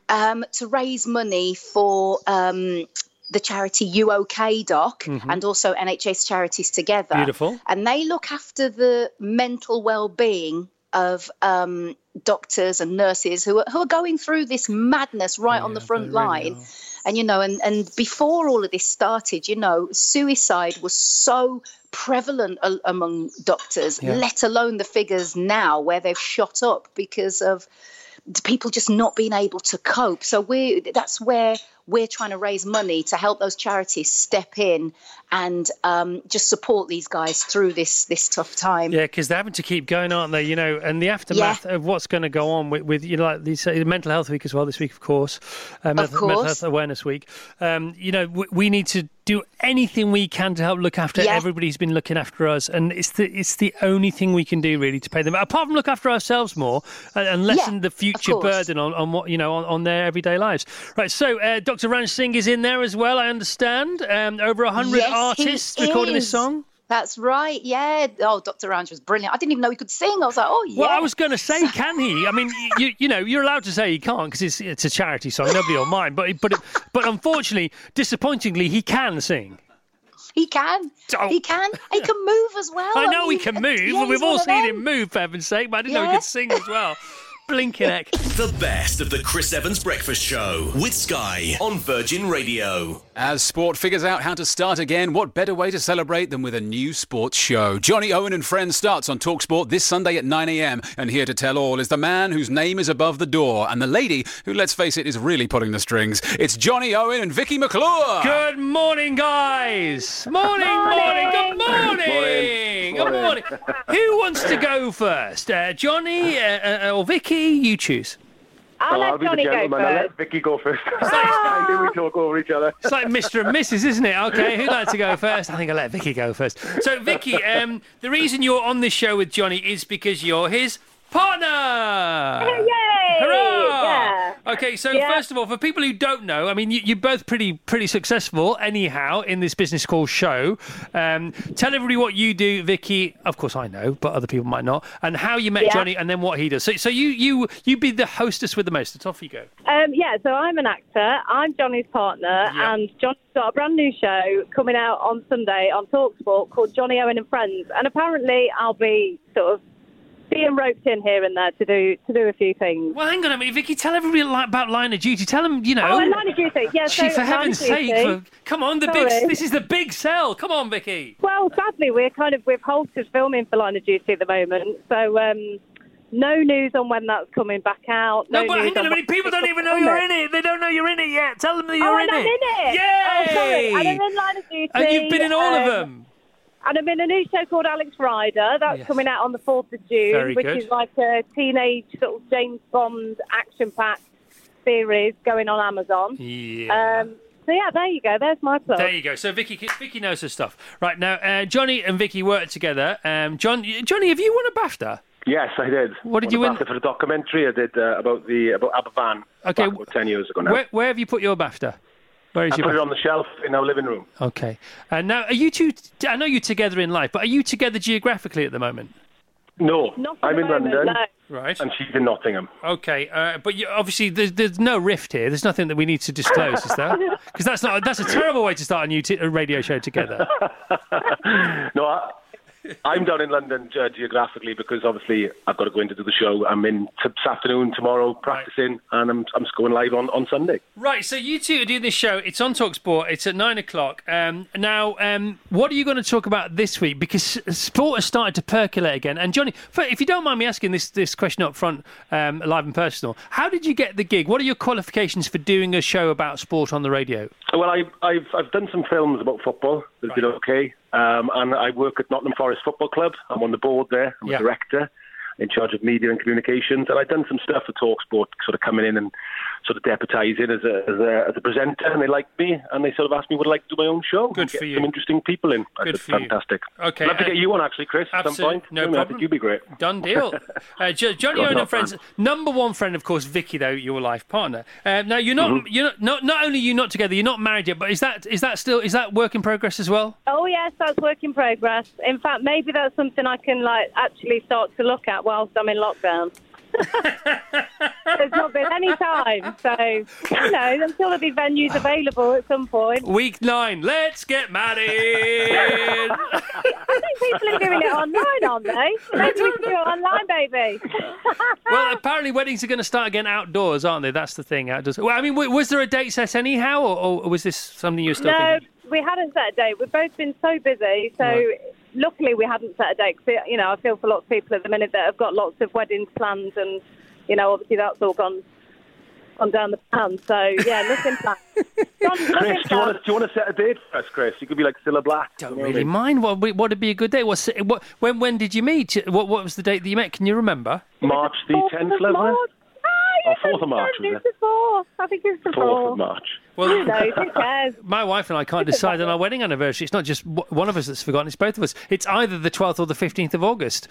um, to raise money for um, the charity UOK Doc Mhm. and also NHS Charities Together. Beautiful. And they look after the mental well-being of um, doctors and nurses who are, who are going through this madness right on the front line. And you know, and, and before all of this started, you know, suicide was so prevalent a- among doctors, Yeah. let alone the figures now where they've shot up because of people just not being able to cope. So we that's where we're trying to raise money to help those charities step in and um, just support these guys through this this tough time. Yeah, because they're having to keep going, aren't they? You know, and the aftermath of what's going to go on with, with you know, like these uh, mental health week as well this week, of course, uh, mental, mental course. health awareness week. Um, you know, we need to do anything we can to help look after Yeah. everybody who's been looking after us, and it's the it's the only thing we can do really to pay them. Apart from look after ourselves more and, and lessen Yeah, the future burden on, on what you know on, on their everyday lives. Right. So uh, Dr. Ranj Singh is in there as well. I understand. Um, over hundred Yes, artists recording this song. That's right. Yeah. Oh, Dr. Ranj was brilliant. I didn't even know he could sing. I was like, oh yeah. Well, I was going to say, *laughs* can he? I mean, you you know, you're allowed to say he can't because it's it's a charity song. Nobody will mind. But but but unfortunately, disappointingly, he can sing. He can. Oh. He can. He can move as well. *laughs* I know he mean, can move. yeah, We've all seen him move, for heaven's sake. But I didn't know he could sing as well. *laughs* Blinking heck. The best of the Chris Evans Breakfast Show with Sky on Virgin Radio. As sport figures out how to start again, what better way to celebrate than with a new sports show? Jonny Owen and Friends starts on Talksport this Sunday at 9am, and here to tell all is the man whose name is above the door, and the lady who, let's face it, is really pulling the strings. It's Jonny Owen and Vicky McClure. Good morning, guys. Morning, morning, good morning. Morning. Good morning. Morning. Who wants to go first? Uh, Jonny uh, uh, or Vicky? You choose. I'll let I'll be the Jonny go gentleman. I'll first. let Vicky go first. *laughs* *laughs* I knew we talk over each other. It's like Mr. and Mrs., isn't it? Okay, who'd like to go first? I think I'll let Vicky go first. So, Vicky, um, the reason you're on this show with Jonny is because you're his partner. Yay! Hurrah! Okay, so Yeah. first of all, for people who don't know, I mean, you, you're both pretty pretty successful, anyhow, in this business called show. Um, tell everybody what you do, Vicky. Of course, I know, but other people might not. And how you met Yeah. Jonny, and then what he does. So, so you you you be the hostess with the most. It's off you go. Um, yeah, so I'm an actor. I'm Jonny's partner, Yeah. and Jonny's got a brand new show coming out on Sunday on Talksport called Jonny Owen and Friends. And apparently, I'll be sort of being roped in here and there to do to do a few things. Well, hang on a minute, Vicky. Tell everybody about Line of Duty. Tell them, you know. Oh, Line of Duty, yeah. So for heaven's of sake! For, come on, the Sorry. big. This is the big sell. Come on, Vicky. Well, sadly, we're kind of we've halted filming for Line of Duty at the moment, so um, no news on when that's coming back out. No, No, but hang on a minute. People don't even know you're in it. They don't know you're in it yet. Tell them that you're oh, in it. in it. Yay! Oh. And I'm in Line of Duty. And you've been in all of um, them. And I'm in a new show called Alex Rider. That's Yes. coming out on the 4th of June, Very which good. is like a teenage sort of James Bond action packed series going on Amazon. Yeah. Um, so, yeah, there you go. There's my plug. There you go. So Vicky, Vicky knows her stuff. Right now, uh, Jonny and Vicky work together. Um, John, Jonny, have you won a BAFTA? Yes, I did. What did Won you win? BAFTA For the documentary I did uh, about the about Aberfan. Okay, about ten years ago now. Where, where have you put your BAFTA? Where is I your put it on the shelf in our living room. Okay. And now, are you two? I know you're together in life, but are you together geographically at the moment? No, Not I'm in moment, London, no. Right. and she's in Nottingham. Okay, uh, but you, obviously there's, there's no rift here. There's nothing that we need to disclose, is there? *laughs* Because that's not that's a terrible way to start a new t- a radio show together. *laughs* no, I, I'm down in London uh, geographically because obviously I've got to go in to do the show. I'm in t- this afternoon, tomorrow, practicing, and I'm I'm just going live on, on Sunday. Right, so you two are doing this show. It's on Talksport. It's at nine o'clock. Um, now, um, what are you going to talk about this week? Because sport has started to percolate again. And Jonny, if you don't mind me asking this this question up front, um, live and personal, how did you get the gig? What are your qualifications for doing a show about sport on the radio? Well, I, I've I've done some films about football. They did okay, um, and I work at Nottingham Forest Football Club. I'm on the board there. I'm Yeah. a director in charge of media and communications, and I've done some stuff for Talksport, sort of coming in and sort of deputising as a, as a as a presenter, and they liked me, and they sort of asked me would I like to do my own show. Good and get for you. Some interesting people in. I Good said, for you. Okay, love to uh, get you on actually, Chris. At some point. no I think problem. you'd be great. Done deal. *laughs* Uh, Jonny Well Owen done, and friends. man. Number one friend, of course, Vicky, though your life partner. Uh, now you're not. Mm-hmm. You're not, not. Not only you not together, you're not married yet. But is that is that still is that work in progress as well? Oh yes, that's work in progress. In fact, maybe that's something I can like actually start to look at whilst I'm in lockdown. *laughs* There's not been any time, so you know, until there'll be venues available at some point. Week nine. Let's get married. I think people are doing it online, aren't they? Maybe we can do it online, baby. *laughs* well, apparently weddings are going to start again outdoors, aren't they? That's the thing. Outdoors. Well, I mean, was there a date set anyhow, or, or was this something you were still no, thinking? we hadn't set a date. We've both been so busy, so Right. Luckily we hadn't set a date. date. 'cause, you know, I feel for lots of people at the minute that have got lots of weddings planned, and you know, obviously that's all gone gone down the pan. So yeah, nothing planned. *laughs* Chris, do you want to do you want to set a date for us, Chris? You could be like Cilla Black. Don't really mind. What what would be a good day? What's what? When when did you meet? What what was the date that you met? Can you remember? March the 10th, of wasn't March. it? Or yes, 4th of March, was it's it? the fourth. I think it's the 4th of March. Well, Who knows? Who cares? *laughs* My wife and I can't decide on our wedding anniversary. It's not just one of us that's forgotten; it's both of us. It's either the twelfth or the fifteenth of August.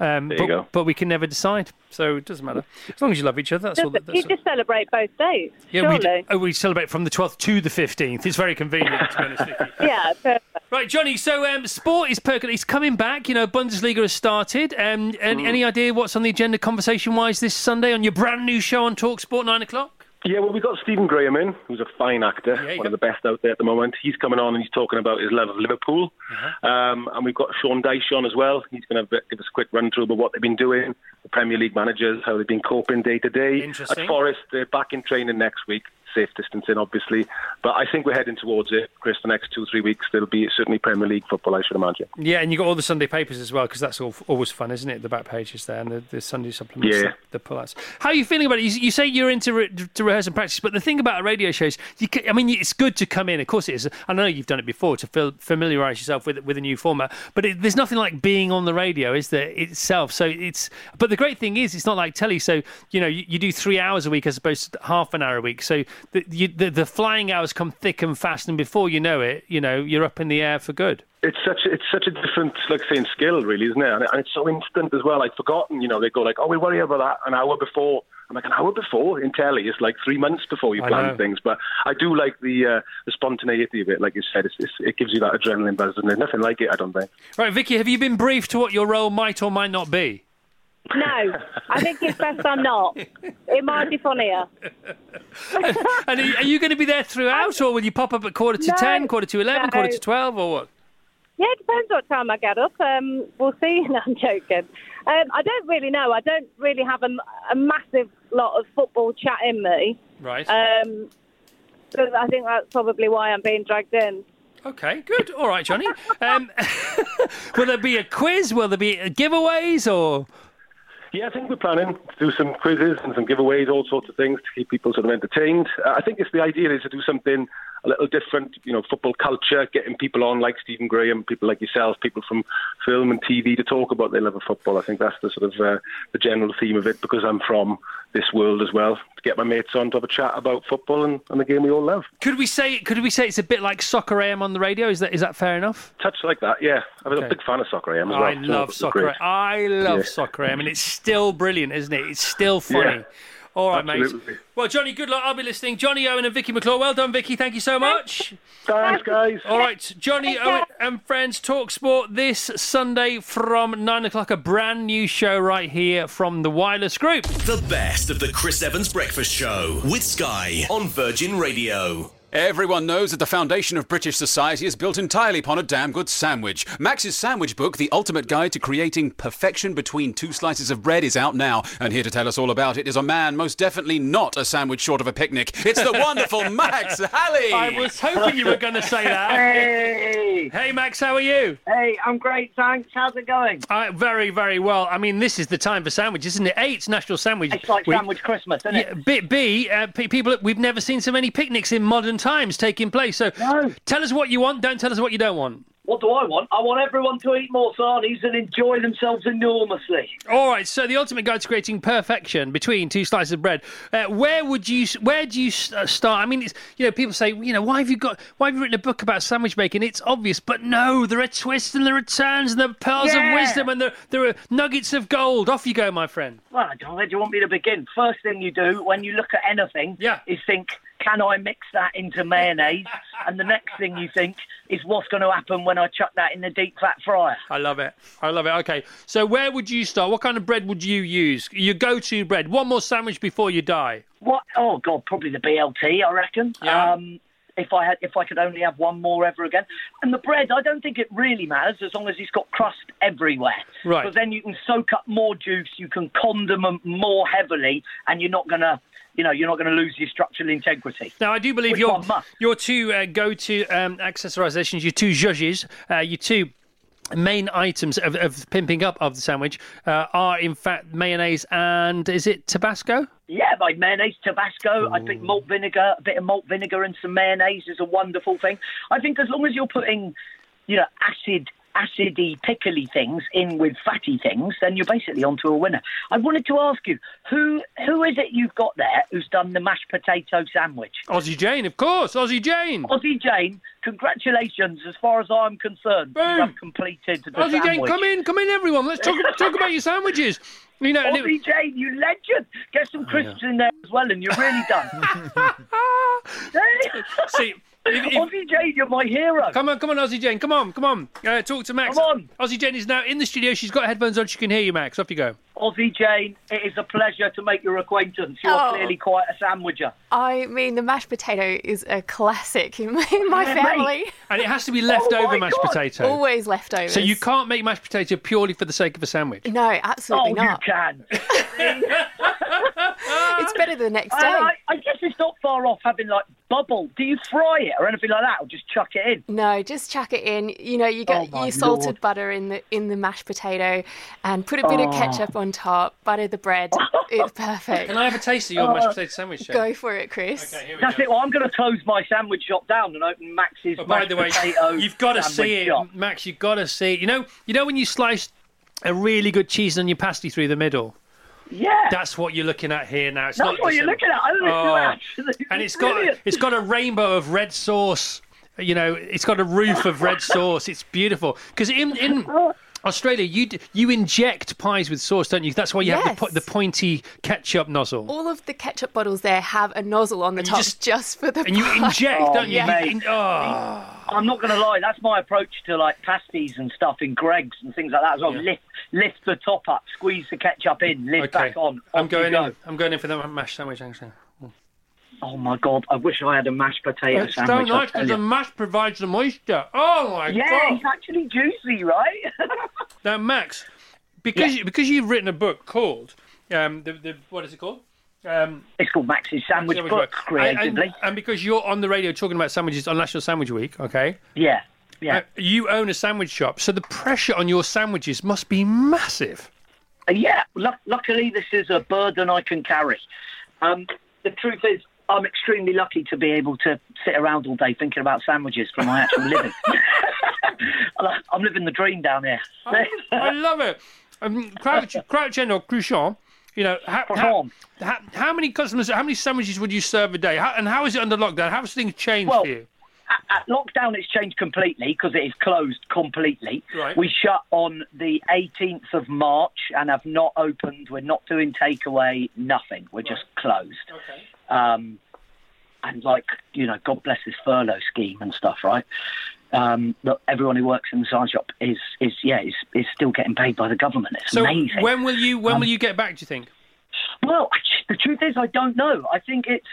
Um, There but, you go. but we can never decide, so it doesn't matter as long as you love each other. That's all. That, you that's all. just celebrate both days, Yeah, we, surely. d- oh, we celebrate from the twelfth to the fifteenth. It's very convenient, to be honest with you. *laughs* Yeah, perfect. Right, Jonny. So, um, sport is percolating. It's coming back. You know, Bundesliga has started. Um, and Mm. any idea what's on the agenda, conversation-wise, this Sunday on your brand new show on Talksport, nine o'clock? Yeah, well, we've got Stephen Graham in, who's a fine actor, Yeah, one go. of the best out there at the moment. He's coming on and he's talking about his love of Liverpool. Uh-huh. Um, and we've got Sean Dyche on as well. He's going to give us a quick run through about what they've been doing, Premier League managers, how they've been coping day to day. Interesting. At Forest, they're back in training next week. Safe distancing, obviously. But I think we're heading towards it, Chris. The next two, three weeks, there'll be certainly Premier League football, I should imagine. Yeah, and you've got all the Sunday papers as well because that's all, always fun, isn't it? The back pages there and the, the Sunday supplements, Yeah. the, the pull-outs. How are you feeling about it? You, you say you're into re- to rehearse and practice, but the thing about a radio show is, you ca I mean, it's good to come in. Of course, it is. I know you've done it before to familiarise yourself with with a new format, but it, there's nothing like being on the radio, is there itself? So it's. But the great thing is, it's not like telly. So you know, you, you do three hours a week as opposed to half an hour a week. So the, you, the the flying hours come thick and fast, and before you know it, you know, you're up in the air for good. it's such it's such a different like saying skill really isn't it and, and it's so instant as well i'd forgotten you know they go like oh we'll worry about that an hour before i'm like an hour before in telly it's like three months before you plan things but i do like the uh, the spontaneity of it like you said it's, it's, it gives you that adrenaline buzz and there's nothing like it i don't think Right, Vicky, have you been briefed to what your role might or might not be? No, I think it's best I'm not. It might be funnier. *laughs* And are, are you going to be there throughout, or will you pop up at quarter to No, ten, quarter to eleven, no. quarter to twelve, or what? Yeah, it depends what time I get up. Um, we'll see. *laughs* No, I'm joking. Um, I don't really know. I don't really have a, a massive lot of football chat in me. Right. Um, so I think that's probably why I'm being dragged in. Okay, good. All right, Jonny. Um, *laughs* will there be a quiz? Will there be giveaways or? Yeah, I think we're planning to do some quizzes and some giveaways, all sorts of things to keep people sort of entertained. Uh, I think it's the idea is to do something a little different, you know, football culture, getting people on like Stephen Graham, people like yourself, people from film and TV to talk about their love of football. I think that's the sort of uh, the general theme of it because I'm from this world as well. To get my mates on to have a chat about football and, and the game we all love. Could we say? Could we say it's a bit like Soccer AM on the radio? Is that is that fair enough? Touch like that, yeah. I'm Okay. a big fan of soccer AM as well. I love it's Soccer. I love Yeah. Soccer AM, and it's still brilliant, isn't it? It's still funny. Yeah. All right, mate. Absolutely. Well, Jonny, good luck. I'll be listening. Jonny Owen and Vicky McClure. Well done, Vicky. Thank you so much. Thanks, guys. All right, Jonny Owen and friends talk sport this Sunday from nine o'clock. A brand new show right here from the Wireless Group. The best of the Chris Evans Breakfast Show with Sky on Virgin Radio. Everyone knows that the foundation of British society is built entirely upon a damn good sandwich. Max's sandwich book, The Ultimate Guide to Creating Perfection Between Two Slices of Bread, is out now. And here to tell us all about it is a man most definitely not a sandwich short of a picnic. It's the *laughs* wonderful Max Halley. I was hoping you were going to say that. Hey! Hey, Max, how are you? Hey, I'm great, thanks. How's it going? Uh, very, very well. I mean, this is the time for sandwiches, isn't it? A, it's National Sandwich. It's like Week. Sandwich Christmas, isn't Yeah, it? B, B uh, people, we've never seen so many picnics in modern times taking place. So tell us what you want, don't tell us what you don't want. What do I want? I want everyone to eat more sarnies and enjoy themselves enormously. All right, so the ultimate guide to creating perfection between two slices of bread. Uh, where would you? Where do you uh, start? I mean, it's, you know, people say, you know, why have you got? Why have you written a book about sandwich making? It's obvious, but no, there are twists and there are turns and there are pearls Yeah. of wisdom and there, there are nuggets of gold. Off you go, my friend. Well, where do you want me to begin? First thing you do when you look at anything Yeah. is think, can I mix that into mayonnaise? and the next thing you think is, what's going to happen when I chuck that in the deep fat fryer? I love it. I love it. Okay, so where would you start? What kind of bread would you use? Your go-to bread. One more sandwich before you die. What? Oh God, probably the BLT. I reckon. Yeah. Um, if I had, if I could only have one more ever again, and the bread, I don't think it really matters as long as it's got crust everywhere. Right. Because then you can soak up more juice, you can condiment more heavily, and you're not gonna, you know, you're not gonna lose your structural integrity. Now, I do believe Which your your two uh, go-to um, accessorizations, your two zhuzhes, uh, your two main items of, of pimping up of the sandwich uh, are in fact mayonnaise and is it Tabasco? Yeah, like mayonnaise, Tabasco. I think malt vinegar, a bit of malt vinegar and some mayonnaise is a wonderful thing. I think as long as you're putting, you know, acid, acidy, pickly things in with fatty things, then you're basically onto a winner. I wanted to ask you, who who is it you've got there who's done the mashed potato sandwich? Aussie Jane, of course, Aussie Jane. Aussie Jane, congratulations. As far as I'm concerned, you have completed the Aussie Jane, sandwich. come in, come in, everyone. Let's talk *laughs* talk about your sandwiches. You know, Aussie Jane, you legend. Get some oh, crisps in there as well, and you're really done. *laughs* *laughs* See, Aussie Jane, you're my hero. Come on, come on, Aussie Jane. Come on, come on. Uh, talk to Max. Come on. Aussie Jane is now in the studio. She's got headphones on. She can hear you, Max. Off you go. Aussie Jane, it is a pleasure to make your acquaintance. You're Oh. clearly quite a sandwicher. I mean, the mashed potato is a classic in my, in my family. And it has to be leftover my mashed God. potato. Always leftovers. So you can't make mashed potato purely for the sake of a sandwich. No, absolutely oh, not. you can. *laughs* *laughs* It's better the next day. I, I, I guess it's not far off having like bubble. Do you fry it or anything like that, or just chuck it in? No, just chuck it in. You know, you get Oh, your salted Lord. butter in the in the mashed potato, and put a bit of Oh. ketchup on top. Butter the bread. *laughs* It's perfect. Can I have a taste of your Oh. mashed uh, potato sandwich? Shane? Go for it, Chris. Okay, here we That's go. it. Well, I'm going to close my sandwich shop down and open Max's Oh, by mashed the way, potato you've got to see it, shop. Max. You've got to see it. You know, you know when you slice a really good cheese on your pasty through the middle. Yeah. That's what you're looking at here now. It's That's not what you're looking at. Oh. and it's got it's got a rainbow of red sauce. You know, it's got a roof of red sauce. It's beautiful because in in *laughs* Australia you d- you inject pies with sauce, don't you? That's why you have the, po- the pointy ketchup nozzle. All of the ketchup bottles there have a nozzle on the you top just- just, for the And you inject, Oh, don't you? You mate. in- oh. I'm not going to lie. That's my approach to like pasties and stuff in Greggs and things like that as well. Yeah. Lift, lift the top up, squeeze the ketchup in, lift Okay. back on. I'm going go. in. I'm going in for the mashed sandwich. Actually. Oh my god! I wish I had a mashed potato It's so sandwich. I nice because the mash provides the moisture. Oh my yeah, god! Yeah, it's actually juicy, right? *laughs* Now, Max, because you, because you've written a book called um, the, the what is it called? Um, it's called Max's Sandwich Book, creatively. and, and because you're on the radio talking about sandwiches on National Sandwich Week, okay? Yeah, yeah. Uh, you own a sandwich shop, so the pressure on your sandwiches must be massive. Uh, yeah, lu- luckily this is a burden I can carry. Um, the truth is, I'm extremely lucky to be able to sit around all day thinking about sandwiches for my actual living. *laughs* I'm living the dream down here. I love it. Um, crouch, crouch end or croissant. You know, how, how, how, how many customers, how many sandwiches would you serve a day? How, and how is it under lockdown? How has things changed Well, for you? At lockdown, it's changed completely because it is closed completely. Right. We shut on the 18th of March and have not opened. We're not doing takeaway, nothing. We're just closed. Okay. Um, and like you know, God bless this furlough scheme and stuff, right? Um, look, everyone who works in the sign shop is is yeah is, is still getting paid by the government. It's So amazing. when will you when Um, will you get back? Do you think? Well, the truth is, I don't know. I think it's,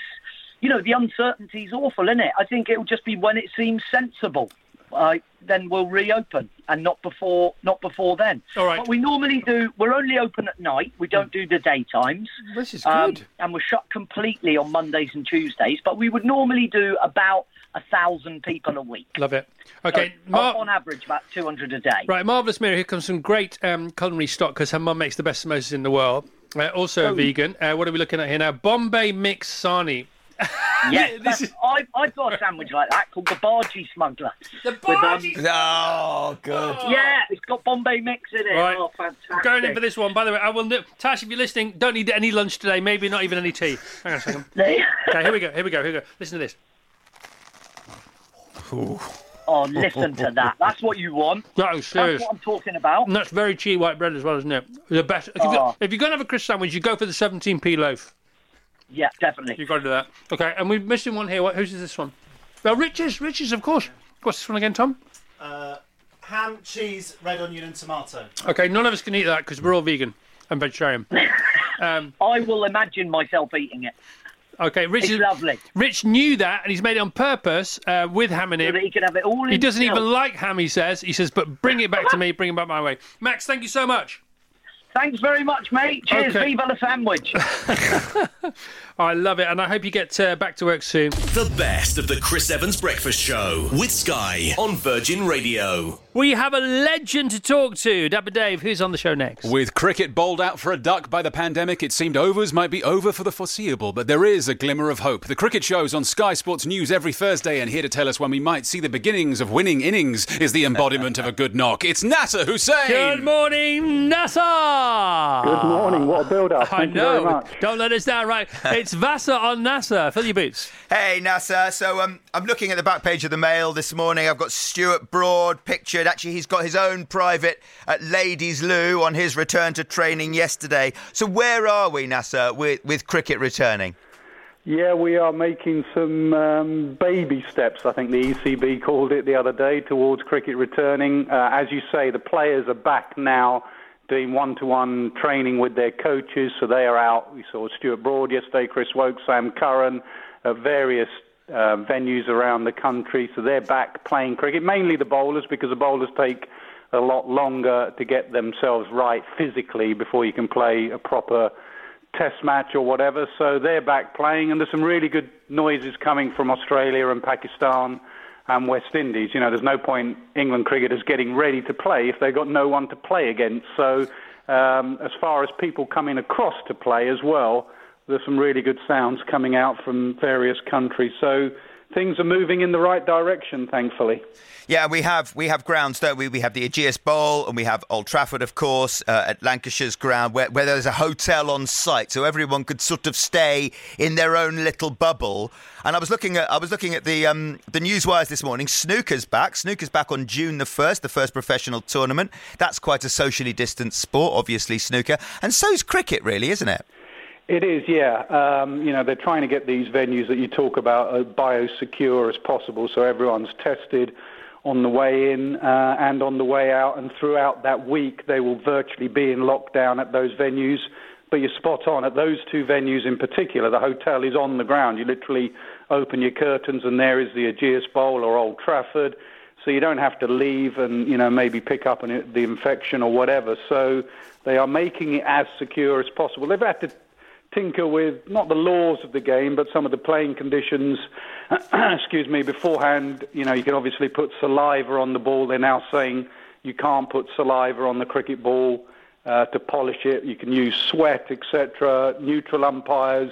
you know, the uncertainty is awful, isn't it? I think it'll just be when it seems sensible. Uh, then we'll reopen, and not before, not before then. All right. But we normally do. We're only open at night. We don't do the daytimes. This is Um, good. and we're shut completely on Mondays and Tuesdays. But we would normally do about a thousand people a week. Love it. Okay, So, Mar- on average, about two hundred a day. Right, marvelous Mira. Here comes some great um, culinary stock because her mum makes the best samosas in the world. Uh, also a Oh. vegan. Uh, what are we looking at here now? Bombay mix sani. *laughs* Yes, that's- I, I've got a sandwich like that called the Bargee Smuggler. The um, Bargee Oh, good. Oh. Yeah, it's got Bombay mix in it. Right. Oh, fantastic. Going in for this one. By the way, I will. Tash, if you're listening, don't need any lunch today. Maybe not even any tea. Hang on a second. *laughs* okay, here we go. Here we go. Here we go. Listen to this. Oh, listen to that. That's what you want. That is serious. That's what I'm talking about. And that's very cheap white bread as well, isn't it? The best. If, you Oh. go, if you're going to have a crisp sandwich, you go for the 17p loaf. Yeah, definitely. You've got to do that. Okay, and we're missing one here. What, whose is this one? Well, Rich's. Rich's, of course. What's this one again, Tom? Uh, ham, cheese, red onion, and tomato. Okay, none of us can eat that because we're all vegan and vegetarian. *laughs* Um, I will imagine myself eating it. okay, Rich It's is lovely. Rich knew that, and he's made it on purpose uh, with ham in So it. that he can have it all He doesn't himself. even like ham. He says. He says, but bring it back to *laughs* me. Bring it back my way. Max, thank you so much. Thanks very much, mate. Cheers. Okay. Viva the sandwich. *laughs* *laughs* I love it, and I hope you get uh, back to work soon. The best of the Chris Evans Breakfast Show with Sky on Virgin Radio. We have a legend to talk to. Dapper Dave, who's on the show next? With cricket bowled out for a duck by the pandemic, it seemed overs might be over for the foreseeable, but there is a glimmer of hope. The cricket show's on Sky Sports News every Thursday, and here to tell us when we might see the beginnings of winning innings is the embodiment of a good knock. It's Nasser Hussain. Good morning, Nasser. Good morning. What a build-up. I Thank you know. very much. Don't let us down. Right, *laughs* it's Vasa on Nasser. Fill your boots. Hey, Nasser. So um, I'm looking at the back page of the Mail this morning. I've got Stuart Broad pictured. Actually, he's got his own private at Ladies Loo on his return to training yesterday. So where are we, Nasser, with, with cricket returning? Yeah, we are making some um, baby steps, I think the ECB called it the other day, towards cricket returning. Uh, as you say, the players are back now doing one-to-one training with their coaches, so they are out. We saw Stuart Broad yesterday, Chris Woakes, Sam Curran, at various uh, venues around the country, so they're back playing cricket, mainly the bowlers, because the bowlers take a lot longer to get themselves right physically before you can play a proper test match or whatever. So they're back playing, and there's some really good noises coming from Australia and Pakistan and West Indies. You know, there's no point England cricketers getting ready to play if they've got no one to play against. So um, as far as people coming across to play as well, there's some really good sounds coming out from various countries. So things are moving in the right direction, thankfully. Yeah, we have we have grounds, don't we? We have the Ageas Bowl and we have Old Trafford, of course, uh, at Lancashire's ground, where, where there's a hotel on site, so everyone could sort of stay in their own little bubble. And I was looking at I was looking at the um, the newswires this morning. Snooker's back. Snooker's back on June the first, the first professional tournament. That's quite a socially distanced sport, obviously snooker, and so's cricket, really, isn't it? It is, yeah. Um, you know, they're trying to get these venues that you talk about as biosecure as possible, so everyone's tested on the way in uh, and on the way out. And throughout that week, they will virtually be in lockdown at those venues. But you're spot on. At those two venues in particular, the hotel is on the ground. You literally open your curtains and there is the Ageas Bowl or Old Trafford. So you don't have to leave and you know maybe pick up an, the infection or whatever. So they are making it as secure as possible. They've had to tinker with not the laws of the game, but some of the playing conditions. *clears throat* excuse me. Beforehand, you know, you can obviously put saliva on the ball. They're now saying you can't put saliva on the cricket ball uh, to polish it. You can use sweat, etc. Neutral umpires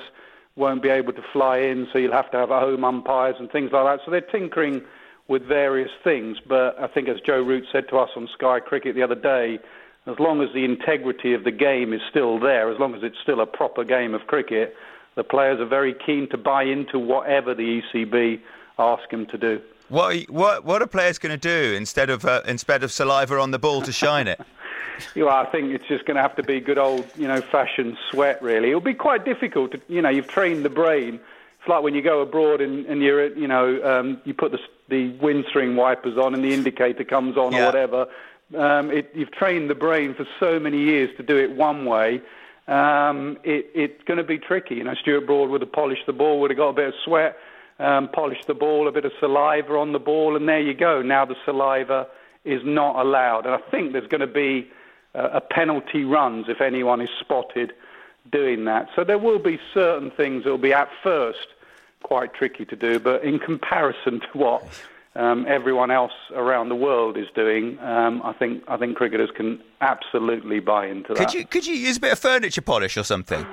won't be able to fly in, so you'll have to have home umpires and things like that. So they're tinkering with various things. But I think, as Joe Root said to us on Sky Cricket the other day, as long as the integrity of the game is still there, as long as it's still a proper game of cricket, the players are very keen to buy into whatever the ECB ask them to do. What what what are players going to do instead of uh, instead of saliva on the ball to shine it? *laughs* you know, I think it's just going to have to be good old, you know, fashioned sweat. Really, it'll be quite difficult. To, you know, you've trained the brain. It's like when you go abroad and, and you're, you know, um, you put the the windscreen wipers on and the indicator comes on Yeah. or whatever. Um, it, you've trained the brain for so many years to do it one way. Um, it, it's going to be tricky. You know, Stuart Broad would have polished the ball, would have got a bit of sweat, um, polished the ball, a bit of saliva on the ball, and there you go. Now the saliva is not allowed. And I think there's going to be uh, a penalty runs if anyone is spotted doing that. So there will be certain things that will be at first quite tricky to do, but in comparison *laughs* to what um, everyone else around the world is doing, um, I think I think cricketers can absolutely buy into that. Could you could you use a bit of furniture polish or something?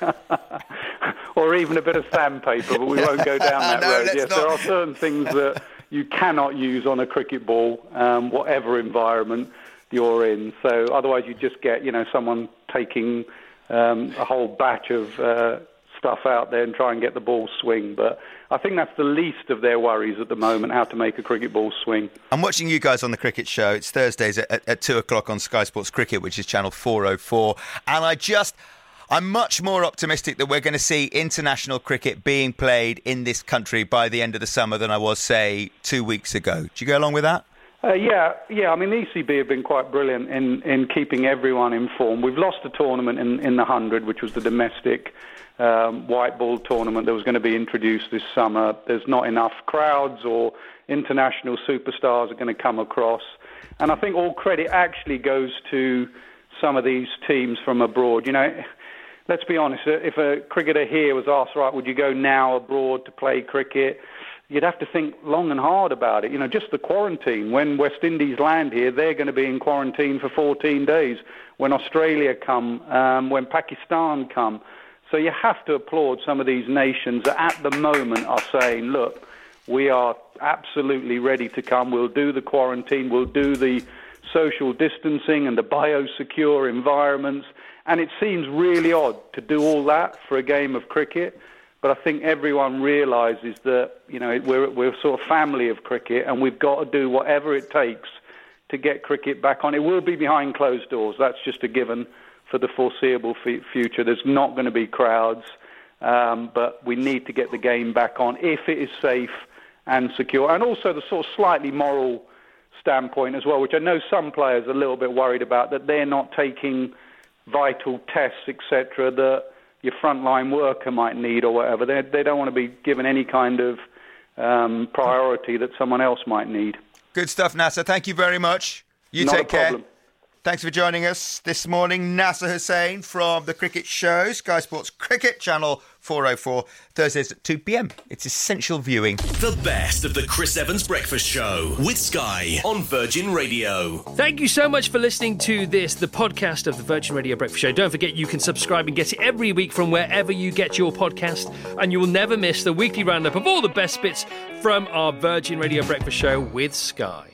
*laughs* or even a bit of sandpaper, but we won't go down *laughs* that No, road. Yes, not. there are certain things that you cannot use on a cricket ball, um, whatever environment you're in. So otherwise, you just get you know someone taking um, a whole batch of uh, stuff out there and try and get the ball swing. But I think that's the least of their worries at the moment, how to make a cricket ball swing. I'm watching you guys on the cricket show. It's Thursdays at, at, at 2 o'clock on Sky Sports Cricket, which is channel 404. And I just, I'm much more optimistic that we're going to see international cricket being played in this country by the end of the summer than I was, say, two weeks ago. Do you go along with that? Uh, yeah, yeah. I mean, the ECB have been quite brilliant in, in keeping everyone informed. We've lost a tournament in, in the hundred, which was the domestic um, white ball tournament that was going to be introduced this summer. There's not enough crowds or international superstars are going to come across, and I think all credit actually goes to some of these teams from abroad. You know, let's be honest. If a cricketer here was asked, right, would you go now abroad to play cricket? You'd have to think long and hard about it. You know, just the quarantine. When West Indies land here, they're going to be in quarantine for 14 days. When Australia come, um, when Pakistan come. So you have to applaud some of these nations that at the moment are saying, look, we are absolutely ready to come. We'll do the quarantine. We'll do the social distancing and the biosecure environments. And it seems really odd to do all that for a game of cricket. But I think everyone realises that you know we're we're sort of family of cricket, and we've got to do whatever it takes to get cricket back on. It will be behind closed doors. That's just a given for the foreseeable f- future. There's not going to be crowds, um, but we need to get the game back on if it is safe and secure, and also the sort of slightly moral standpoint as well, which I know some players are a little bit worried about that they're not taking vital tests, etc. That your frontline worker might need or whatever. They they don't want to be given any kind of um, priority that someone else might need. Good stuff, Nasser. Thank you very much. You Not a take care. problem. Thanks for joining us this morning. Nasser Hussain from the Cricket Show, Sky Sports Cricket Channel 404, Thursdays at 2 pm. It's essential viewing. The best of the Chris Evans Breakfast Show with Sky on Virgin Radio. Thank you so much for listening to this, the podcast of the Virgin Radio Breakfast Show. Don't forget you can subscribe and get it every week from wherever you get your podcast, and you will never miss the weekly roundup of all the best bits from our Virgin Radio Breakfast Show with Sky.